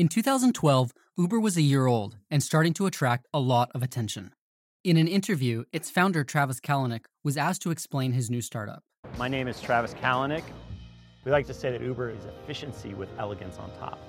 In 2012, Uber was a year old and starting to attract a lot of attention. In an interview, its founder, Travis Kalanick, was asked to explain his new startup. My name is Travis Kalanick. We like to say that Uber is efficiency with elegance on top.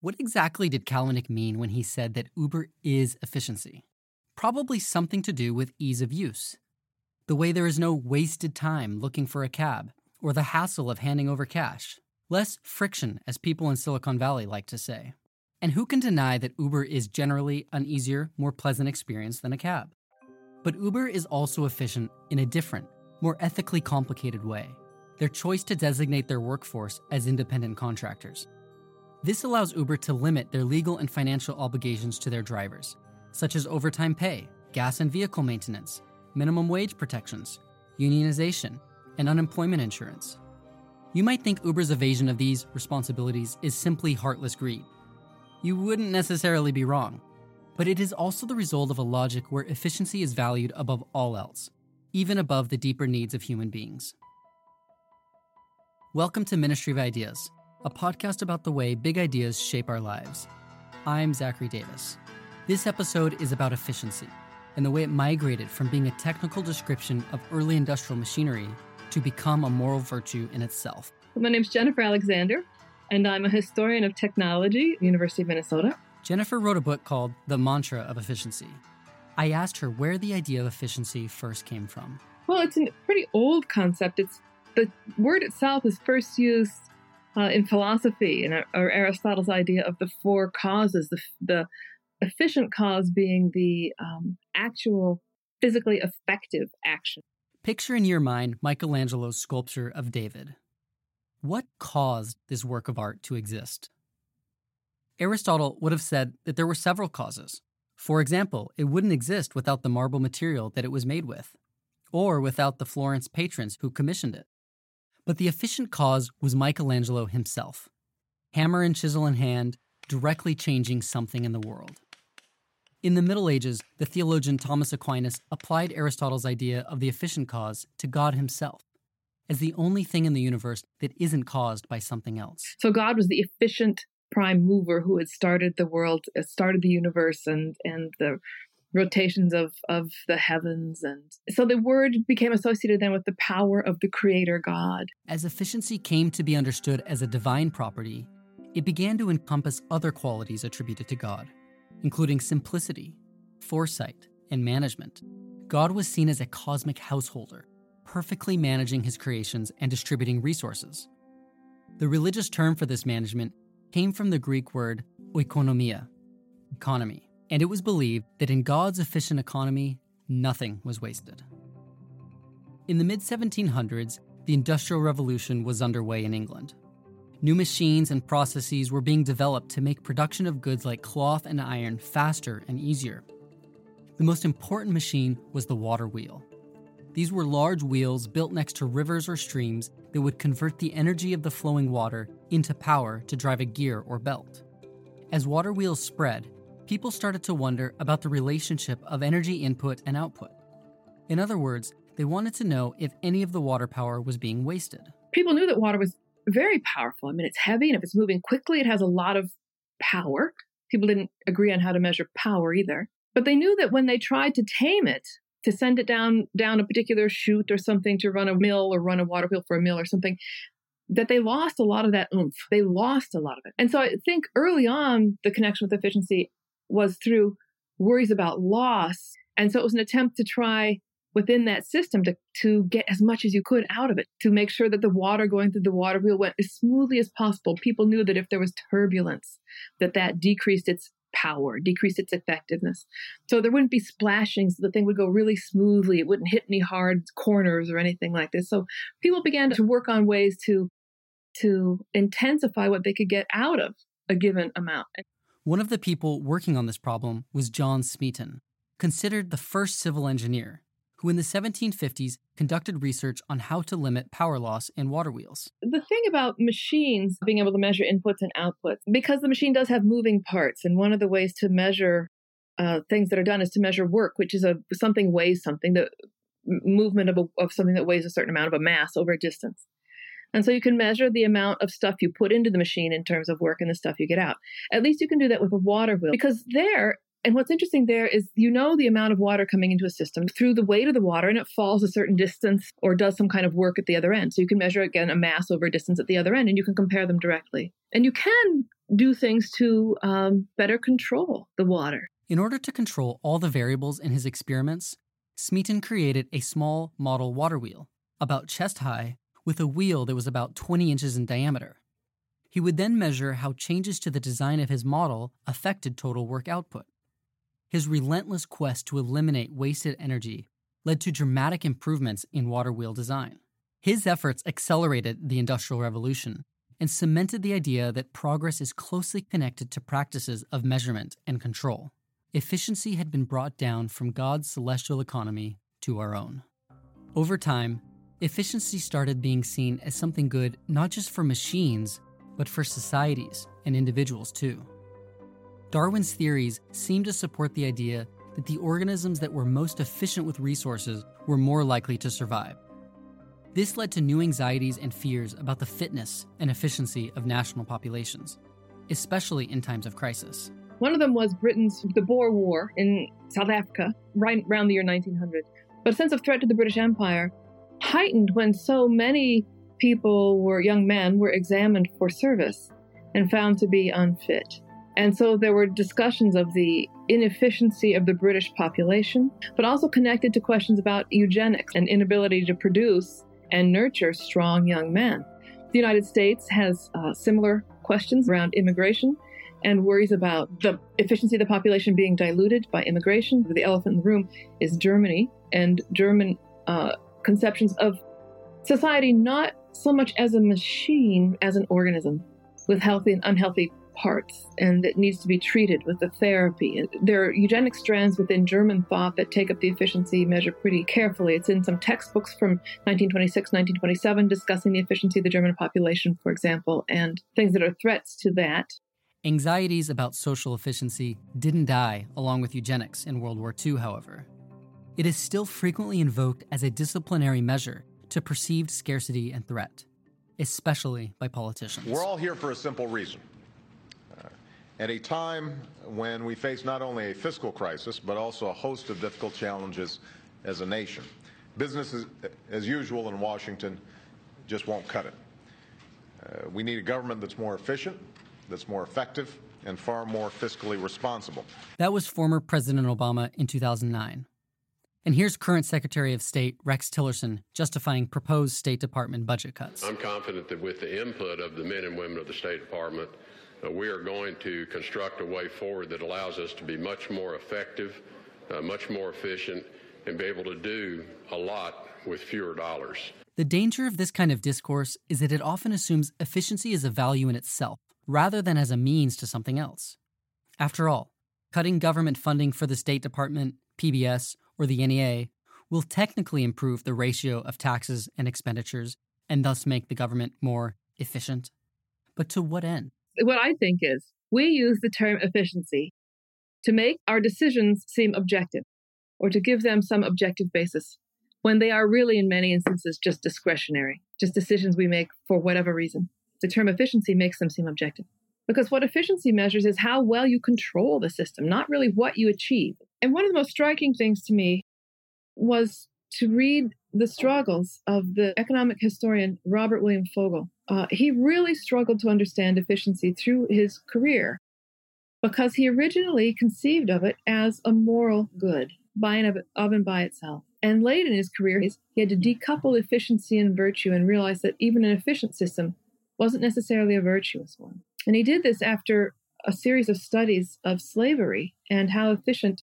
What exactly did Kalanick mean when he said that Uber is efficiency? Probably something to do with ease of use. The way there is no wasted time looking for a cab, or the hassle of handing over cash. Less friction, as people in Silicon Valley like to say. And who can deny that Uber is generally an easier, more pleasant experience than a cab? But Uber is also efficient in a different, more ethically complicated way their choice to designate their workforce as independent contractors. This allows Uber to limit their legal and financial obligations to their drivers, such as overtime pay, gas and vehicle maintenance, minimum wage protections, unionization, and unemployment insurance. You might think Uber's evasion of these responsibilities is simply heartless greed. You wouldn't necessarily be wrong, but it is also the result of a logic where efficiency is valued above all else, even above the deeper needs of human beings. Welcome to Ministry of Ideas, a podcast about the way big ideas shape our lives. I'm Zachary Davis. This episode is about efficiency and the way it migrated from being a technical description of early industrial machinery to become a moral virtue in itself. My name is Jennifer Alexander, and I'm a historian of technology at University of Minnesota. Jennifer wrote a book called The Mantra of Efficiency. I asked her where the idea of efficiency first came from. Well, it's a pretty old concept. It's the word itself is first used uh, in philosophy, in or Aristotle's idea of the four causes, the, the efficient cause being the um, actual physically effective action. Picture in your mind Michelangelo's sculpture of David. What caused this work of art to exist? Aristotle would have said that there were several causes. For example, it wouldn't exist without the marble material that it was made with, or without the Florence patrons who commissioned it. But the efficient cause was Michelangelo himself, hammer and chisel in hand, directly changing something in the world. In the Middle Ages, the theologian Thomas Aquinas applied Aristotle's idea of the efficient cause to God himself as the only thing in the universe that isn't caused by something else. So God was the efficient prime mover who had started the world, uh, started the universe and and the rotations of of the heavens and so the word became associated then with the power of the creator god as efficiency came to be understood as a divine property it began to encompass other qualities attributed to god including simplicity foresight and management god was seen as a cosmic householder perfectly managing his creations and distributing resources the religious term for this management came from the greek word oikonomia economy and it was believed that in God's efficient economy, nothing was wasted. In the mid 1700s, the Industrial Revolution was underway in England. New machines and processes were being developed to make production of goods like cloth and iron faster and easier. The most important machine was the water wheel. These were large wheels built next to rivers or streams that would convert the energy of the flowing water into power to drive a gear or belt. As water wheels spread, people started to wonder about the relationship of energy input and output. In other words, they wanted to know if any of the water power was being wasted. People knew that water was very powerful. I mean, it's heavy, and if it's moving quickly, it has a lot of power. People didn't agree on how to measure power either. But they knew that when they tried to tame it, to send it down down a particular chute or something to run a mill or run a water wheel for a mill or something, that they lost a lot of that oomph. They lost a lot of it. And so I think early on, the connection with efficiency was through worries about loss. And so it was an attempt to try within that system to, to get as much as you could out of it, to make sure that the water going through the water wheel went as smoothly as possible. People knew that if there was turbulence, that that decreased its power, decreased its effectiveness. So there wouldn't be splashings. The thing would go really smoothly. It wouldn't hit any hard corners or anything like this. So people began to work on ways to to intensify what they could get out of a given amount. One of the people working on this problem was John Smeaton, considered the first civil engineer, who in the 1750s conducted research on how to limit power loss in water wheels. The thing about machines being able to measure inputs and outputs, because the machine does have moving parts, and one of the ways to measure uh, things that are done is to measure work, which is a something weighs something, the movement of, a, of something that weighs a certain amount of a mass over a distance. And so you can measure the amount of stuff you put into the machine in terms of work and the stuff you get out. At least you can do that with a water wheel because there, and what's interesting there is you know the amount of water coming into a system through the weight of the water and it falls a certain distance or does some kind of work at the other end. So you can measure again a mass over a distance at the other end and you can compare them directly. And you can do things to um, better control the water. In order to control all the variables in his experiments, Smeaton created a small model water wheel, about chest high, with a wheel that was about 20 inches in diameter. He would then measure how changes to the design of his model affected total work output. His relentless quest to eliminate wasted energy led to dramatic improvements in water wheel design. His efforts accelerated the Industrial Revolution and cemented the idea that progress is closely connected to practices of measurement and control. Efficiency had been brought down from God's celestial economy to our own. Over time, efficiency started being seen as something good not just for machines, but for societies and individuals too. Darwin's theories seem to support the idea that the organisms that were most efficient with resources were more likely to survive. This led to new anxieties and fears about the fitness and efficiency of national populations, especially in times of crisis. One of them was Britain's the Boer War in South Africa, right around the year 1900. But a sense of threat to the British Empire heightened when so many people were young men were examined for service and found to be unfit. And so there were discussions of the inefficiency of the British population, but also connected to questions about eugenics and inability to produce and nurture strong young men. The United States has uh, similar questions around immigration and worries about the efficiency of the population being diluted by immigration. The elephant in the room is Germany and German uh, conceptions of society not so much as a machine as an organism with healthy and unhealthy parts and it needs to be treated with the therapy. There are eugenic strands within German thought that take up the efficiency measure pretty carefully. It's in some textbooks from 1926, 1927 discussing the efficiency of the German population, for example, and things that are threats to that. Anxieties about social efficiency didn't die along with eugenics in World War II, however. It is still frequently invoked as a disciplinary measure to perceived scarcity and threat, especially by politicians. We're all here for a simple reason at a time when we face not only a fiscal crisis, but also a host of difficult challenges as a nation. Business as, as usual in Washington just won't cut it. Uh, we need a government that's more efficient, that's more effective, and far more fiscally responsible. That was former President Obama in 2009. And here's current Secretary of State Rex Tillerson justifying proposed State Department budget cuts. I'm confident that with the input of the men and women of the State Department, we are going to construct a way forward that allows us to be much more effective, uh, much more efficient, and be able to do a lot with fewer dollars. The danger of this kind of discourse is that it often assumes efficiency is a value in itself, rather than as a means to something else. After all, cutting government funding for the State Department, PBS, or the NEA will technically improve the ratio of taxes and expenditures and thus make the government more efficient. But to what end? What I think is we use the term efficiency to make our decisions seem objective or to give them some objective basis when they are really, in many instances, just discretionary, just decisions we make for whatever reason. The term efficiency makes them seem objective. Because what efficiency measures is how well you control the system, not really what you achieve. And one of the most striking things to me was to read the struggles of the economic historian Robert William Fogel. Uh, he really struggled to understand efficiency through his career because he originally conceived of it as a moral good by and of, of and by itself. And late in his career, he had to decouple efficiency and virtue and realize that even an efficient system wasn't necessarily a virtuous one. And he did this after a series of studies of slavery and how efficient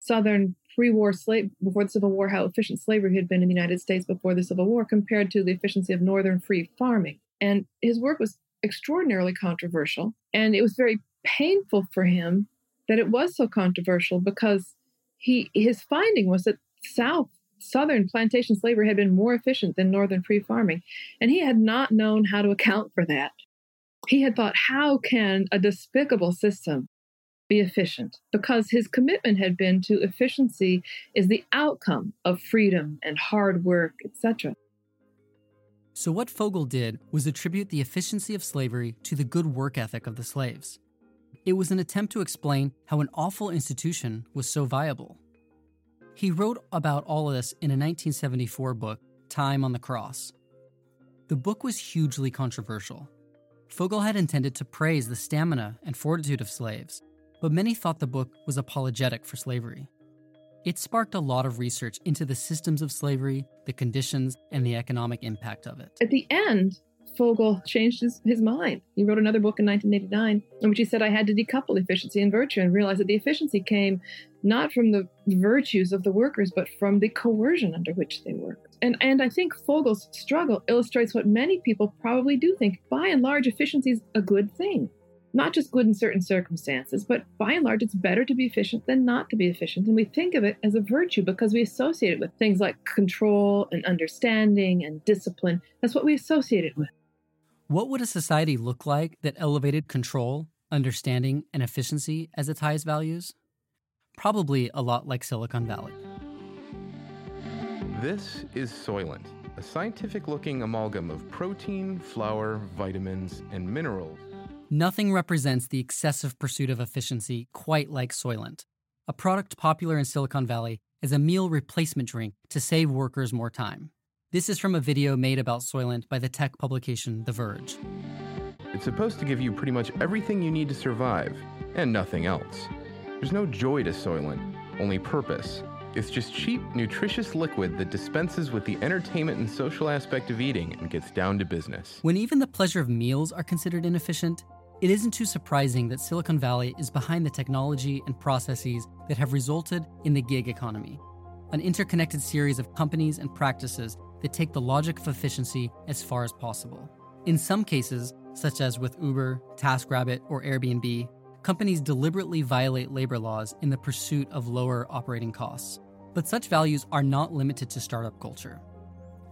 Southern pre-war slave before the Civil War, how efficient slavery had been in the United States before the Civil War compared to the efficiency of Northern free farming. And his work was extraordinarily controversial, and it was very painful for him that it was so controversial because he his finding was that South Southern plantation slavery had been more efficient than Northern free farming, and he had not known how to account for that. He had thought, how can a despicable system be efficient because his commitment had been to efficiency is the outcome of freedom and hard work, etc. So, what Fogel did was attribute the efficiency of slavery to the good work ethic of the slaves. It was an attempt to explain how an awful institution was so viable. He wrote about all of this in a 1974 book, Time on the Cross. The book was hugely controversial. Fogel had intended to praise the stamina and fortitude of slaves, but many thought the book was apologetic for slavery. It sparked a lot of research into the systems of slavery, the conditions, and the economic impact of it. At the end, Fogel changed his, his mind. He wrote another book in 1989 in which he said I had to decouple efficiency and virtue and realize that the efficiency came not from the virtues of the workers, but from the coercion under which they worked. And, and I think Fogel's struggle illustrates what many people probably do think. By and large, efficiency is a good thing not just good in certain circumstances, but by and large, it's better to be efficient than not to be efficient. And we think of it as a virtue because we associate it with things like control and understanding and discipline. That's what we associate it with. What would a society look like that elevated control, understanding, and efficiency as its highest values? Probably a lot like Silicon Valley. This is Soylent, a scientific looking amalgam of protein, flour, vitamins, and minerals Nothing represents the excessive pursuit of efficiency quite like Soylent, a product popular in Silicon Valley as a meal replacement drink to save workers more time. This is from a video made about Soylent by the tech publication The Verge. It's supposed to give you pretty much everything you need to survive, and nothing else. There's no joy to Soylent, only purpose. It's just cheap, nutritious liquid that dispenses with the entertainment and social aspect of eating and gets down to business. When even the pleasure of meals are considered inefficient, it isn't too surprising that Silicon Valley is behind the technology and processes that have resulted in the gig economy, an interconnected series of companies and practices that take the logic of efficiency as far as possible. In some cases, such as with Uber, TaskRabbit, or Airbnb, companies deliberately violate labor laws in the pursuit of lower operating costs. But such values are not limited to startup culture.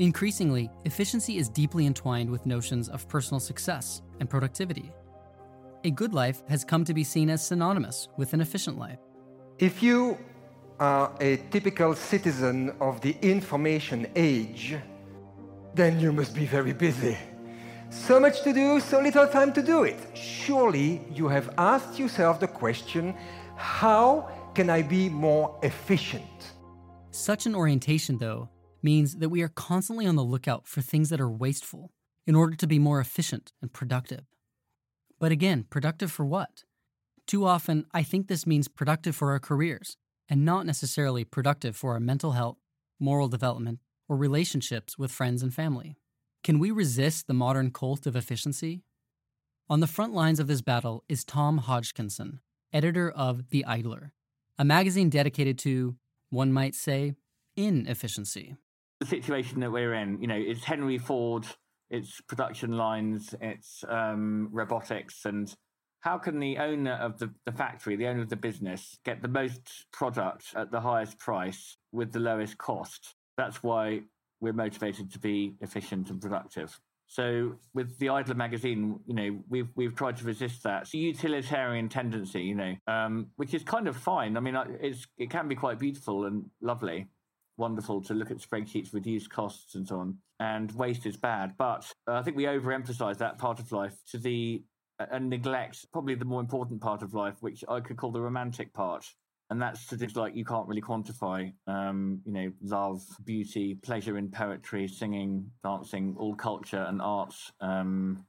Increasingly, efficiency is deeply entwined with notions of personal success and productivity a good life has come to be seen as synonymous with an efficient life. If you are a typical citizen of the information age, then you must be very busy. So much to do, so little time to do it. Surely you have asked yourself the question how can I be more efficient? Such an orientation, though, means that we are constantly on the lookout for things that are wasteful in order to be more efficient and productive. But again, productive for what? Too often, I think this means productive for our careers, and not necessarily productive for our mental health, moral development, or relationships with friends and family. Can we resist the modern cult of efficiency? On the front lines of this battle is Tom Hodgkinson, editor of The Idler, a magazine dedicated to, one might say, inefficiency. The situation that we're in, you know, it's Henry Ford its production lines, its um, robotics, and how can the owner of the, the factory, the owner of the business, get the most product at the highest price with the lowest cost? That's why we're motivated to be efficient and productive. So with the Idler magazine, you know, we've we've tried to resist that. It's a utilitarian tendency, you know, um, which is kind of fine. I mean, it's it can be quite beautiful and lovely, wonderful to look at spreadsheets, reduce costs, and so on. And waste is bad, but uh, I think we overemphasize that part of life to the uh, and neglect probably the more important part of life, which I could call the romantic part. And that's to things like you can't really quantify, um, you know, love, beauty, pleasure in poetry, singing, dancing, all culture and arts, um,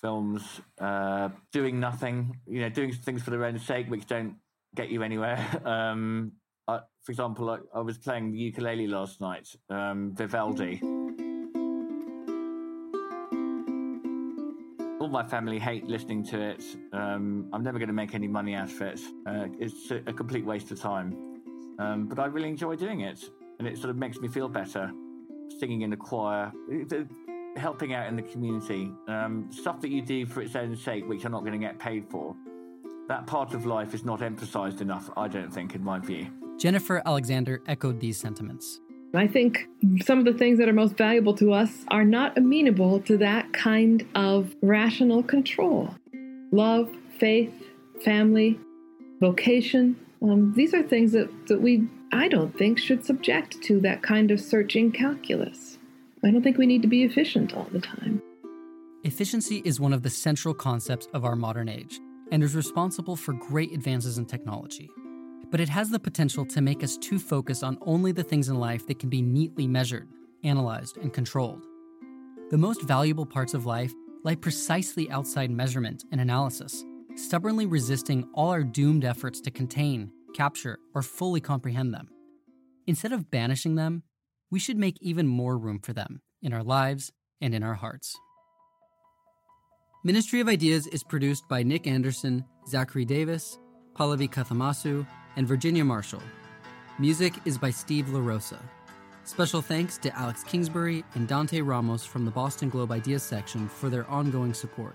films, uh, doing nothing, you know, doing things for their own sake, which don't get you anywhere. Um, uh, for example, I, I, was playing the ukulele last night, um, Vivaldi. All my family hate listening to it. Um, I'm never going to make any money out of it. Uh, it's a, a, complete waste of time. Um, but I really enjoy doing it, and it sort of makes me feel better. Singing in a choir, helping out in the community, um, stuff that you do for its own sake, which you're not going to get paid for. That part of life is not emphasized enough, I don't think, in my view. Jennifer Alexander echoed these sentiments. I think some of the things that are most valuable to us are not amenable to that kind of rational control. Love, faith, family, vocation. Um, these are things that, that we, I don't think, should subject to that kind of searching calculus. I don't think we need to be efficient all the time. Efficiency is one of the central concepts of our modern age and is responsible for great advances in technology. But it has the potential to make us too focused on only the things in life that can be neatly measured, analyzed, and controlled. The most valuable parts of life lie precisely outside measurement and analysis, stubbornly resisting all our doomed efforts to contain, capture, or fully comprehend them. Instead of banishing them, we should make even more room for them in our lives and in our hearts. Ministry of Ideas is produced by Nick Anderson, Zachary Davis, Pallavi Kathamasu, and Virginia Marshall. Music is by Steve LaRosa. Special thanks to Alex Kingsbury and Dante Ramos from the Boston Globe Ideas section for their ongoing support.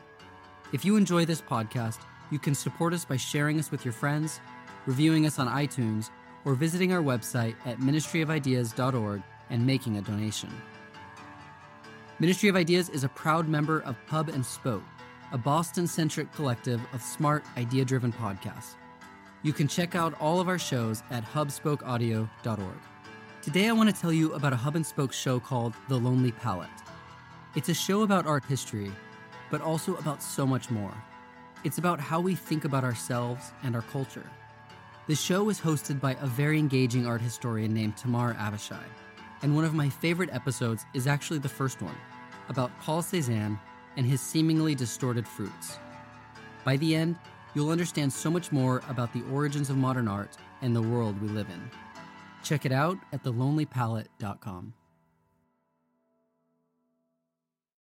If you enjoy this podcast, you can support us by sharing us with your friends, reviewing us on iTunes, or visiting our website at ministryofideas.org and making a donation. Ministry of Ideas is a proud member of Hub and Spoke, a Boston centric collective of smart, idea driven podcasts. You can check out all of our shows at hubspokeaudio.org. Today, I want to tell you about a Hub and Spoke show called The Lonely Palette. It's a show about art history, but also about so much more. It's about how we think about ourselves and our culture. The show is hosted by a very engaging art historian named Tamar Avishai, and one of my favorite episodes is actually the first one about Paul Cézanne and his seemingly distorted fruits. By the end, you'll understand so much more about the origins of modern art and the world we live in. Check it out at thelonelypalette.com.